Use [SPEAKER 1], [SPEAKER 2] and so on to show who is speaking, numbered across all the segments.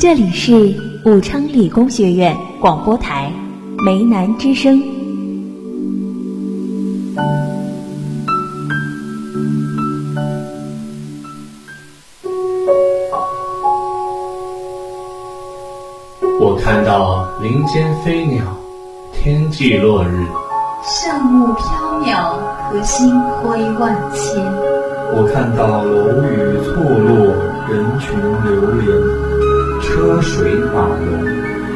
[SPEAKER 1] 这里是武昌理工学院广播台梅南之声。
[SPEAKER 2] 我看到林间飞鸟，天际落日，
[SPEAKER 3] 圣雾飘渺，和星辉万千。
[SPEAKER 2] 我看到楼宇错落，人群流连，车水马龙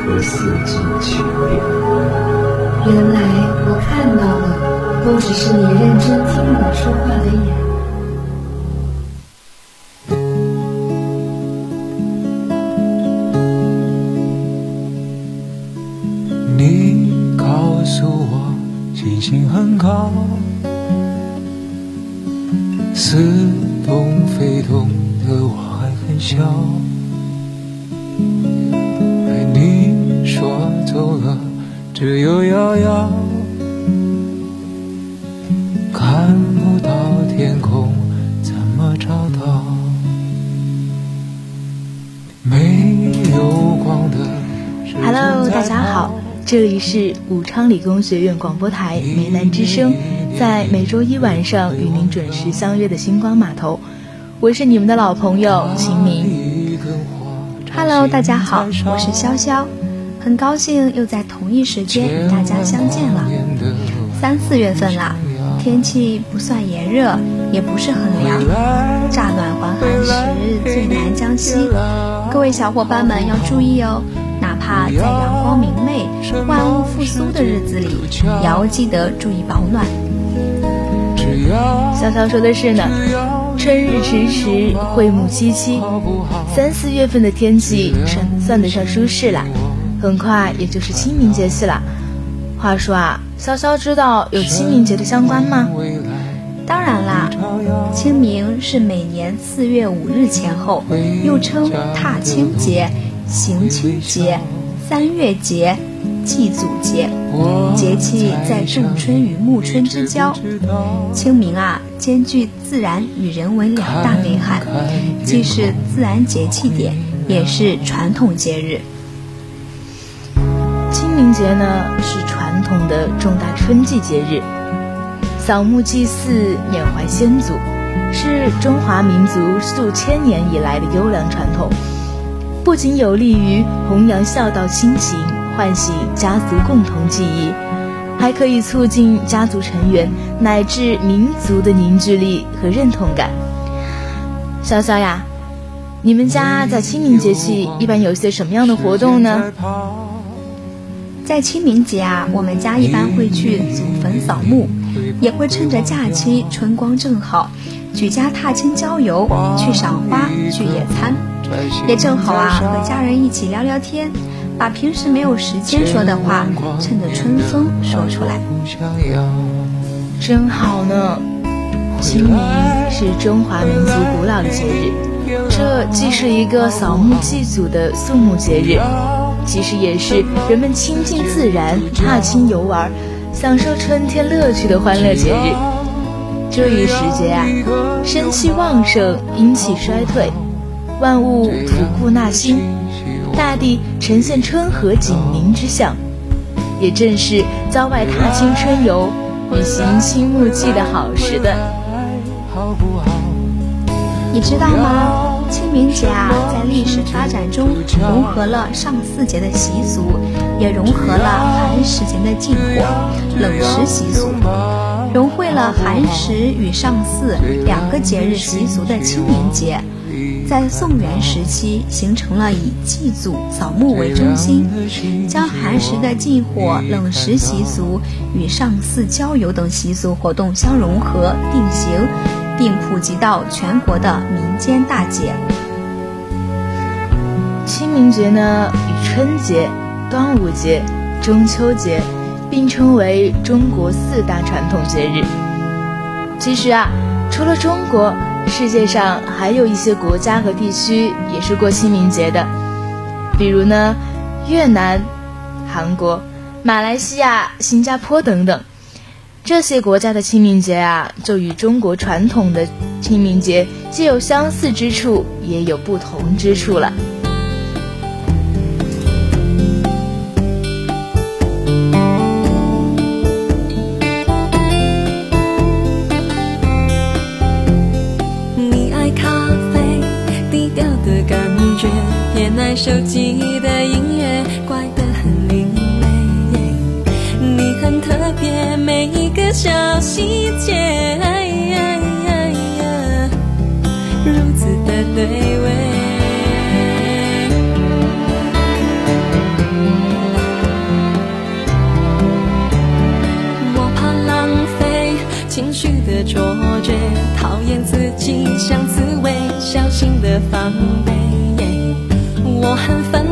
[SPEAKER 2] 和四季秋变。
[SPEAKER 3] 原来我看到的，都只是你认真听我说话的眼。
[SPEAKER 4] 你告诉我，星星很高，似懂非懂的我还很小。被你说走了，只有遥遥，看不到天空，怎么找到？没有光的。
[SPEAKER 5] Hello，大家好，这里是武昌理工学院广播台梅兰之声，在每周一晚上与您准时相约的星光码头，我是你们的老朋友秦明。
[SPEAKER 3] Hello，大家好，我是潇潇，很高兴又在同一时间与大家相见了。三四月份啦，天气不算炎热，也不是很凉，乍暖还寒时最难将息。各位小伙伴们要注意哦。哪怕在阳光明媚、万物复苏的日子里，也要记得注意保暖。
[SPEAKER 5] 潇潇说的是呢，春日迟迟，惠木萋萋，三四月份的天气算算得上舒适了，很快也就是清明节气了。话说啊，潇潇知道有清明节的相关吗？
[SPEAKER 3] 当然啦，清明是每年四月五日前后，又称踏青节。行清节、三月节、祭祖节，节气在仲春与暮春之交。清明啊，兼具自然与人文两大内涵，既是自然节气点，也是传统节日。
[SPEAKER 5] 清明节呢，是传统的重大春季节日，扫墓祭祀、缅怀先祖，是中华民族数千年以来的优良传统。不仅有利于弘扬孝道亲情，唤醒家族共同记忆，还可以促进家族成员乃至民族的凝聚力和认同感。潇潇呀，你们家在清明节气一般有些什么样的活动呢？
[SPEAKER 3] 在清明节啊，我们家一般会去祖坟扫墓，也会趁着假期春光正好，举家踏青郊游，去赏花，去野餐。也正好啊，和家人一起聊聊天，把平时没有时间说的话，趁着春风说出来，
[SPEAKER 5] 真好呢。清明是中华民族古老的节日，这既是一个扫墓祭祖的肃穆节日，其实也是人们亲近自然、踏青游玩、享受春天乐趣的欢乐节日。这一时节啊，生气旺盛，阴气衰退。万物吐故纳新，大地呈现春和景明之象，也正是郊外踏青春游旅行新墓祭的好时段。
[SPEAKER 3] 你知道吗？清明节啊，在历史发展中融合了上巳节的习俗，也融合了寒食节的禁火、冷食习俗，融汇了寒食与上巳两个节日习俗的清明节。在宋元时期，形成了以祭祖、扫墓为中心，将寒食的禁火、冷食习俗与上巳郊游等习俗活动相融合定型，并普及到全国的民间大节。
[SPEAKER 5] 清明节呢，与春节、端午节、中秋节并称为中国四大传统节日。其实啊，除了中国，世界上还有一些国家和地区也是过清明节的，比如呢，越南、韩国、马来西亚、新加坡等等。这些国家的清明节啊，就与中国传统的清明节既有相似之处，也有不同之处了。
[SPEAKER 6] 手机的音乐，怪得很另类。你很特别，每一个小细节，哎呀呀呀如此的对味。我怕浪费情绪的错觉，讨厌自己像刺猬，小心的防备。很烦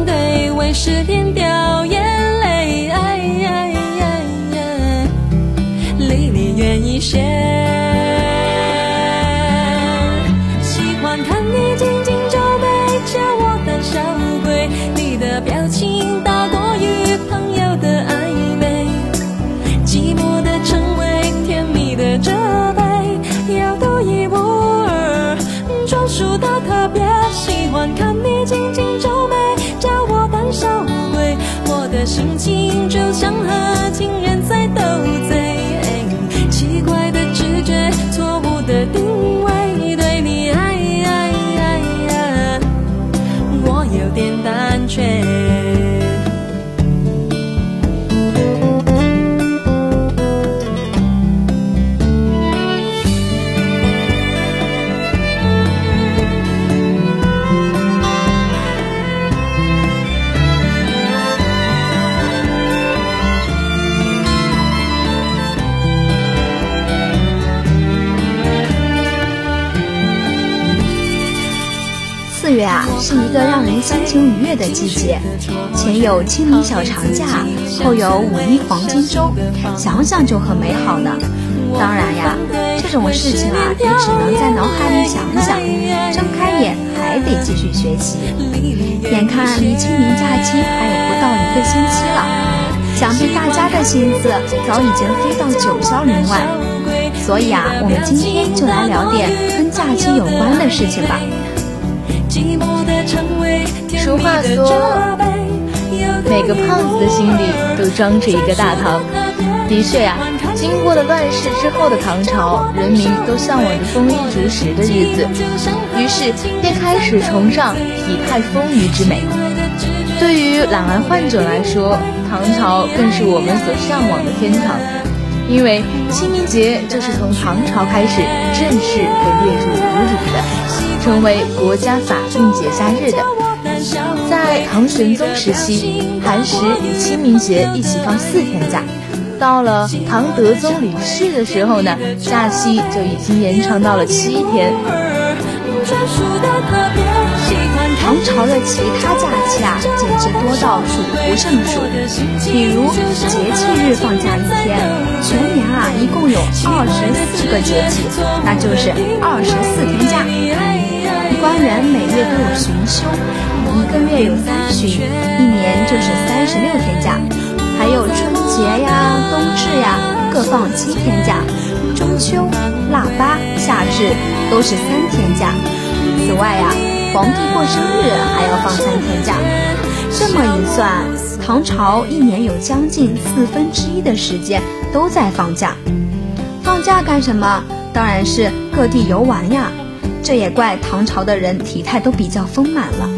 [SPEAKER 6] 有点胆怯。
[SPEAKER 3] 个让人心情愉悦的季节，前有清明小长假，后有五一黄金周，想想就很美好呢。当然呀，这种事情啊，也只能在脑海里想想，睁开眼还得继续学习。眼看离清明假期还有不到一个星期了，想必大家的心思早已经飞到九霄云外。所以啊，我们今天就来聊点跟假期有关的事情吧。
[SPEAKER 5] 俗话说，每个胖子的心里都装着一个大唐。的确呀，经过了乱世之后的唐朝，人民都向往着丰衣足食的日子，于是便开始崇尚体态丰腴之美。对于懒癌患者来说，唐朝更是我们所向往的天堂，因为清明节就是从唐朝开始正式被列入哺乳的，成为国家法定节假日的。在唐玄宗时期，寒食与清明节一起放四天假。到了唐德宗李氏的时候呢，假期就已经延长到了七天。
[SPEAKER 3] 唐朝的其他假期啊，简直多到数不胜数。比如节气日放假一天，全年啊一共有二十四个节气，那就是二十四天假。官员每月都有旬休，一个月有三旬，一年就是三十六天假。还有春节呀、冬至呀，各放七天假；中秋、腊八、夏至都是三天假。此外呀，皇帝过生日还要放三天假。这么一算，唐朝一年有将近四分之一的时间都在放假。放假干什么？当然是各地游玩呀。这也怪唐朝的人体态都比较丰满了。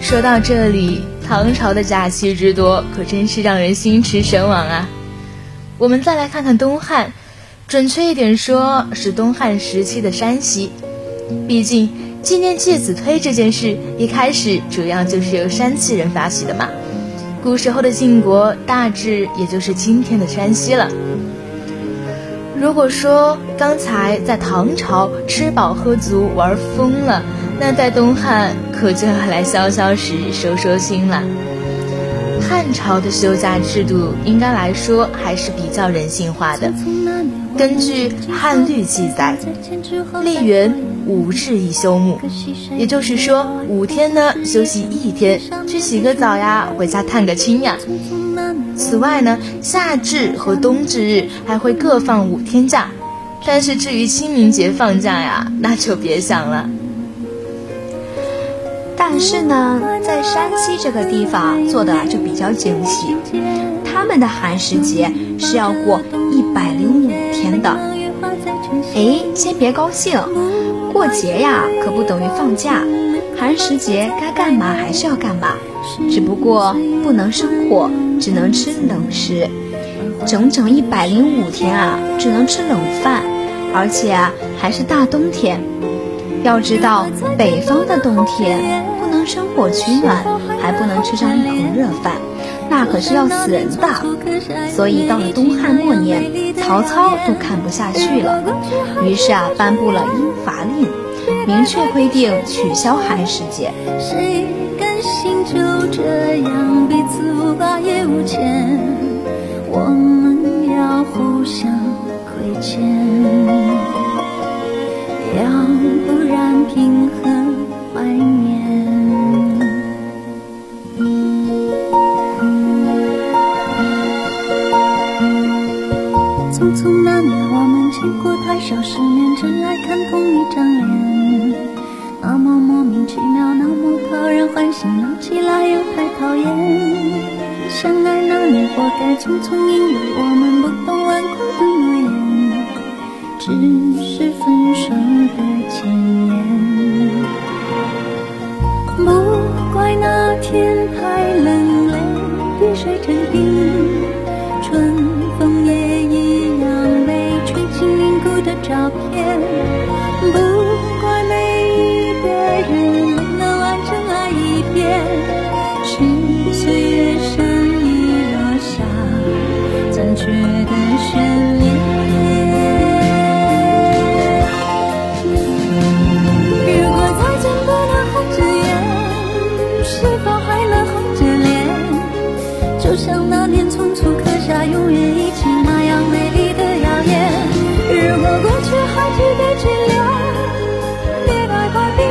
[SPEAKER 5] 说到这里，唐朝的假期之多，可真是让人心驰神往啊！我们再来看看东汉，准确一点说是东汉时期的山西。毕竟纪念介子推这件事，一开始主要就是由山西人发起的嘛。古时候的晋国，大致也就是今天的山西了。如果说刚才在唐朝吃饱喝足玩疯了，那在东汉可就要来消消食、收收心了。汉朝的休假制度应该来说还是比较人性化的。根据《汉律》记载，历元五日一休沐，也就是说五天呢休息一天，去洗个澡呀，回家探个亲呀。此外呢，夏至和冬至日还会各放五天假。但是至于清明节放假呀，那就别想了。
[SPEAKER 7] 但是呢，在山西这个地方做的就比较精细，他们的寒食节是要过一百零五天的。哎，先别高兴，过节呀可不等于放假，寒食节该干嘛还是要干嘛，只不过不能生火，只能吃冷食，整整一百零五天啊，只能吃冷饭。而且啊，还是大冬天。要知道，北方的冬天不能生火取暖，还不能吃上一口热饭，那可是要死人的。所以到了东汉末年，曹操都看不下去了，于是啊，颁布了英法令，明确规定取消寒食节。要。不然凭何同一张脸。那么莫名其妙，那么讨人欢喜，闹起来又太讨厌。相爱那年，活该匆匆，因为我们不懂顽固的诺言。只是分手的前言。不怪那天。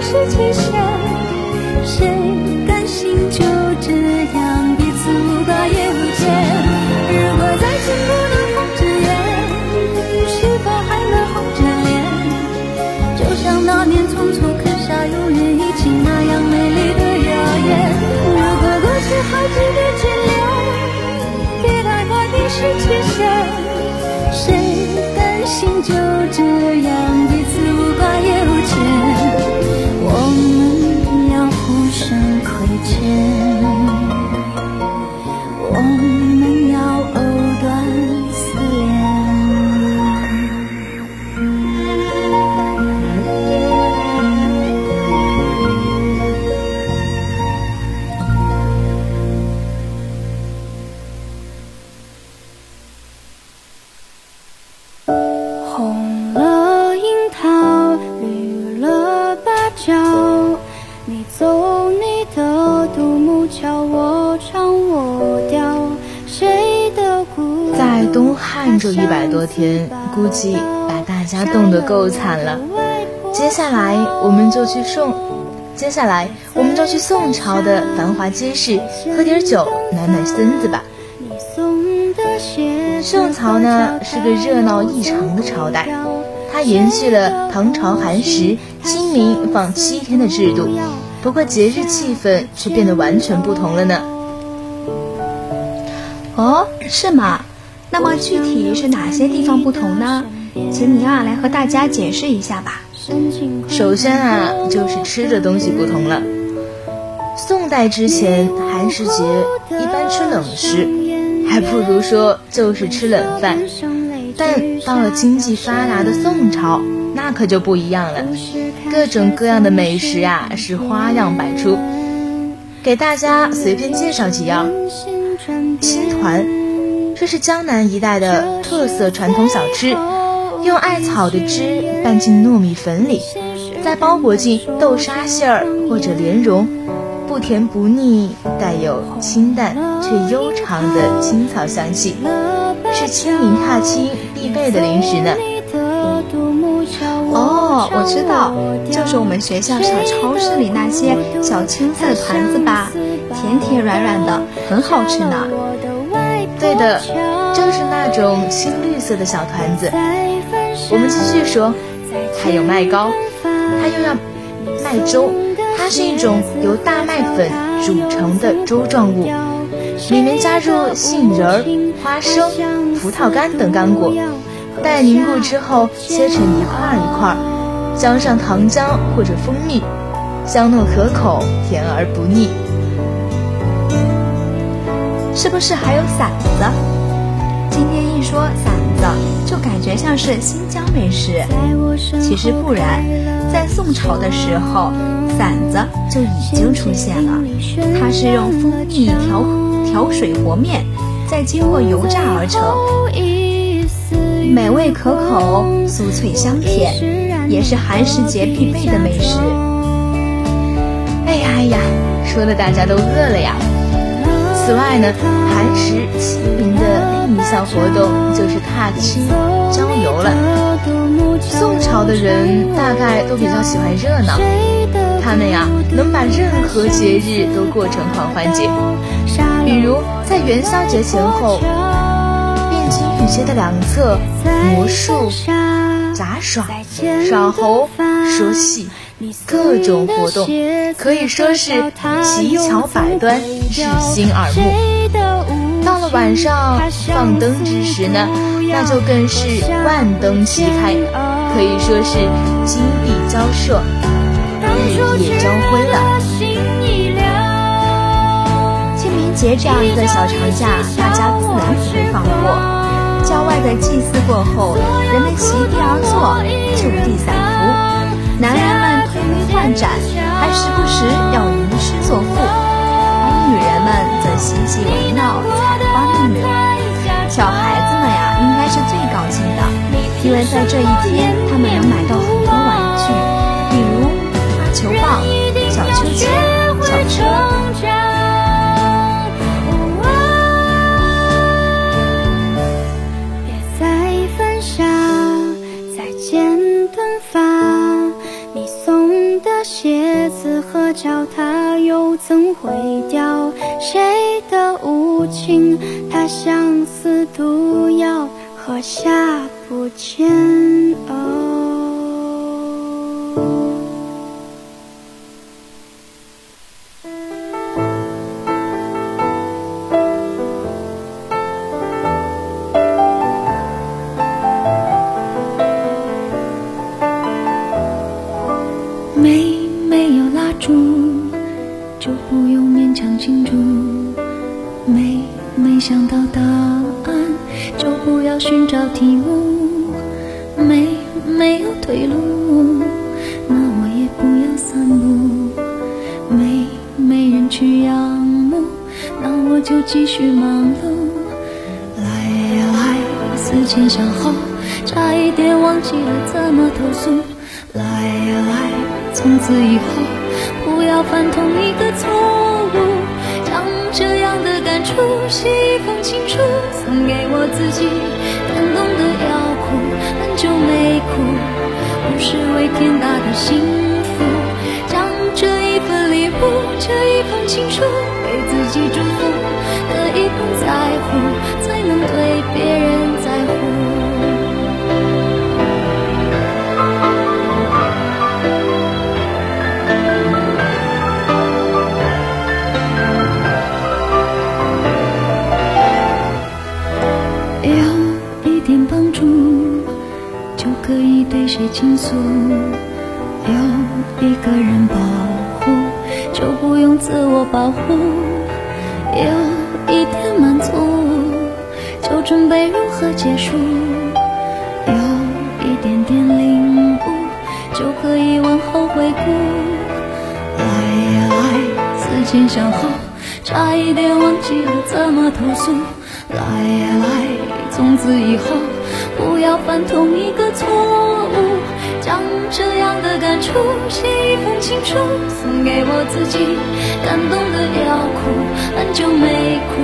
[SPEAKER 7] 是期限谁甘心就
[SPEAKER 5] 这一百多天，估计把大家冻得够惨了。接下来我们就去宋，接下来我们就去宋朝的繁华街市，喝点酒，暖暖身子吧。宋朝呢是个热闹异常的朝代，它延续了唐朝寒食、清明放七天的制度，不过节日气氛却变得完全不同了呢。
[SPEAKER 7] 哦，是吗？那么具体是哪些地方不同呢？请您啊来和大家解释一下吧。
[SPEAKER 5] 首先啊就是吃的东西不同了。宋代之前寒食节一般吃冷食，还不如说就是吃冷饭。但到了经济发达的宋朝，那可就不一样了，各种各样的美食啊是花样百出。给大家随便介绍几样，青团。这是江南一带的特色传统小吃，用艾草的汁拌进糯米粉里，再包裹进豆沙馅儿或者莲蓉，不甜不腻，带有清淡却悠长的青草香气，是清明踏青必备的零食呢。
[SPEAKER 7] 哦，我知道，就是我们学校小超市里那些小青菜的团子吧，甜甜软软的，很好吃呢。
[SPEAKER 5] 对的，就是那种青绿色的小团子。我们继续说，还有麦糕，它又要麦粥，它是一种由大麦粉煮成的粥状物，里面加入杏仁儿、花生、葡萄干等干果，待凝固之后切成一块一块，浇上糖浆或者蜂蜜，香糯可口，甜而不腻。
[SPEAKER 7] 是不是还有馓子？今天一说馓子，就感觉像是新疆美食。其实不然，在宋朝的时候，馓子就已经出现了。它是用蜂蜜调调水和面，再经过油炸而成，美味可口，酥脆香甜，也是寒食节必备的美食。
[SPEAKER 5] 哎呀哎呀，说的大家都饿了呀！此外呢，寒食清明的另一项活动就是踏青郊游了。宋朝的人大概都比较喜欢热闹，他们呀能把任何节日都过成狂欢节。比如在元宵节前后，汴京御街的两侧魔术、杂耍、耍猴、说戏。各种活动可以说是奇巧百端，日新耳目。到了晚上放灯之时呢，那就更是万灯齐开，可以说是金碧交射，日夜交辉了。
[SPEAKER 7] 清明节这样一个小长假，大家自然不会放过。郊外的祭祀过后，人们席地而坐，就地散福，男人们推杯。换盏，还时不时要吟诗作赋；女人们则嬉戏玩闹，采花弄柳。小孩子们呀，应该是最高兴的，因为在这一天，他们能买到很多玩具，比如球棒、小秋千、小车。脚踏又怎会掉？谁的无情？它相思毒药，喝下不去仰慕那我就继续忙碌。来呀来思前想后差一点忘记了怎么投诉。来呀来从此以后不要犯同一个错误将这样的感触写一封情书送给我自己感动得要哭很久没哭不失为天大的幸福。礼物这一封情书给自己祝福可以不在乎才能对别人在乎有一点帮助就可以对谁倾诉有一个人保就不用自我保护；有一点满足，就准备如何结束；有一点点领悟，就可以往后回顾。来呀来，思前想后，差一点忘记了怎么投诉。来呀来，从此以后不要犯同一个错误。将这样的感触写一封情书，送给我自己。感动的要哭，很久没哭，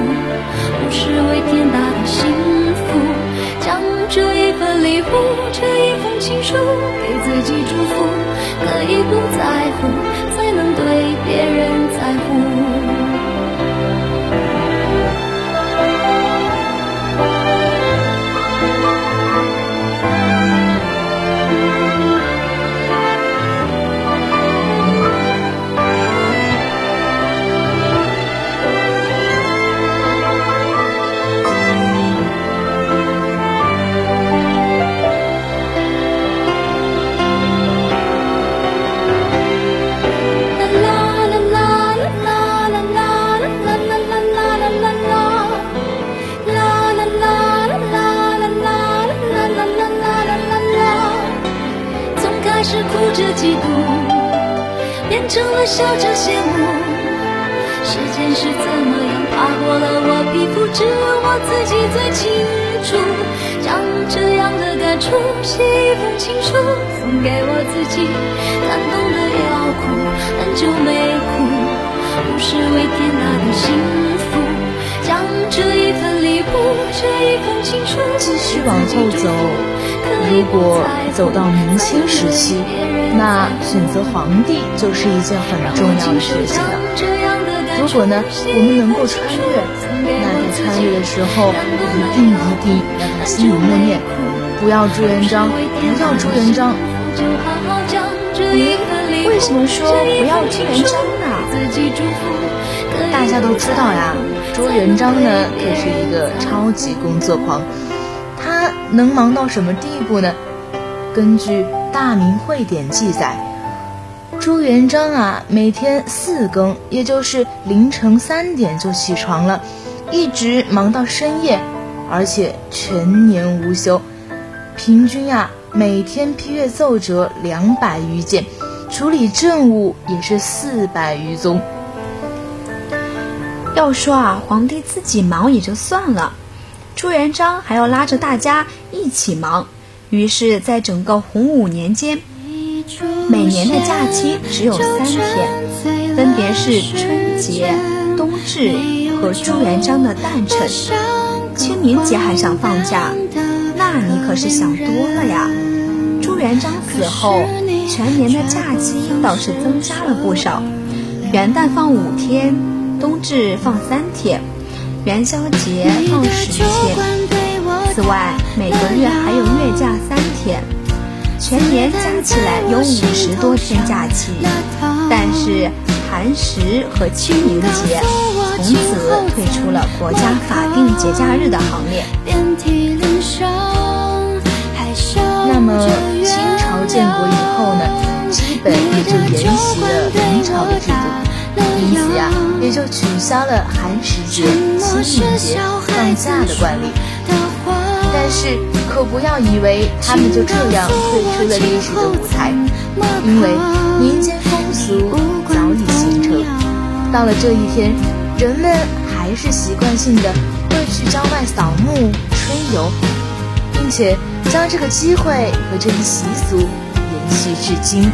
[SPEAKER 7] 不是为天大的幸福。将这一份礼物，这一封情书，给自己祝福。可以不在乎，才能对别人在乎。
[SPEAKER 6] 嫉妒，变成了笑着羡慕。时间是怎么样爬过了我皮肤，只有我自己最清楚。将这样的感触写一封情书，送给我自己，感动的要哭，很久没哭，不是为天大的幸福。
[SPEAKER 5] 继续往后走。如果走到明清时期，那选择皇帝就是一件很重要的事情了。如果呢，我们能够穿越，那在穿越的时候，一定一定要在心里默念：不要朱元璋，不要朱元璋。
[SPEAKER 3] 嗯，为什么说不要朱元璋呢？
[SPEAKER 5] 大家都知道呀，朱元璋呢可是一个超级工作狂。他能忙到什么地步呢？根据《大明会典》记载，朱元璋啊，每天四更，也就是凌晨三点就起床了，一直忙到深夜，而且全年无休。平均啊，每天批阅奏折两百余件，处理政务也是四百余宗。
[SPEAKER 3] 要说啊，皇帝自己忙也就算了。朱元璋还要拉着大家一起忙，于是，在整个洪武年间，每年的假期只有三天，分别是春节、冬至和朱元璋的诞辰。清明节还想放假，那你可是想多了呀！朱元璋死后，全年的假期倒是增加了不少，元旦放五天，冬至放三天。元宵节放十天，此外每个月还有月假三天，全年加起来有五十多天假期。但是寒食和清明节从此退出了国家法定节假日的行列。
[SPEAKER 5] 那么清朝建国以后呢，基本也就沿袭了明朝的制度。因此呀，也就取消了寒食节、清明节放假的惯例。但是，可不要以为他们就这样退出了历史的舞台，因为民间风俗早已形成。到了这一天，人们还是习惯性的会去郊外扫墓、春游，并且将这个机会和这一习俗延续至今。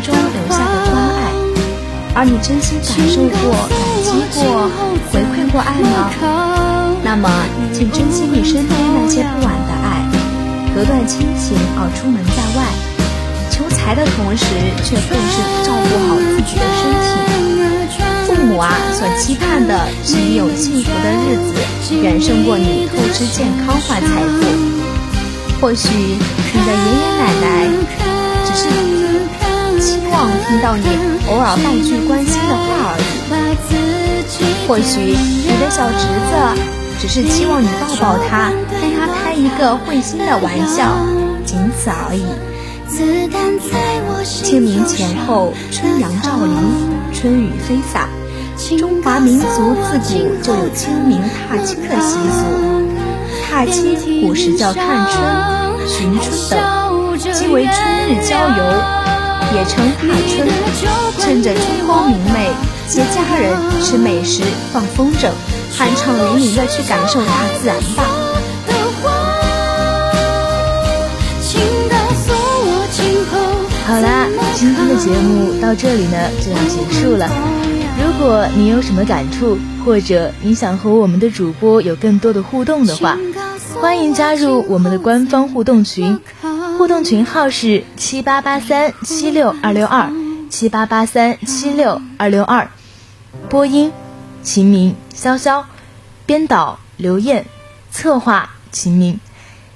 [SPEAKER 3] 中留下的关爱，而你真心感受过、感激过、回馈过爱吗？那么，请珍惜你身边那些不完的爱，隔断亲情而出门在外，求财的同时却更是照顾好自己的身体。父母啊，所期盼的是你有幸福的日子，远胜过你透支健康换财富。或许你的爷爷奶奶只是望听到你偶尔半句关心的话而已。或许你的小侄子只是期望你抱抱他，跟他开一个会心的玩笑，仅此而已。清明前后，春阳照邻，春雨飞洒。中华民族自古就有清明踏青的习俗，踏青古时叫探春、寻春等，即为春日郊游，也称踏春。趁着春光明媚，接家人，吃美食，放风筝，酣畅淋漓的去感受大自然吧。
[SPEAKER 5] 好啦，今天的节目到这里呢就要结束了。如果你有什么感触，或者你想和我们的主播有更多的互动的话，欢迎加入我们的官方互动群，互动群号是七八八三七六二六二七八八三七六二六二。播音：秦明、潇潇，编导：刘艳，策划：秦明。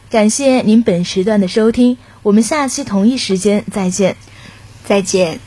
[SPEAKER 5] 感谢您本时段的收听。我们下期同一时间再见，
[SPEAKER 3] 再见。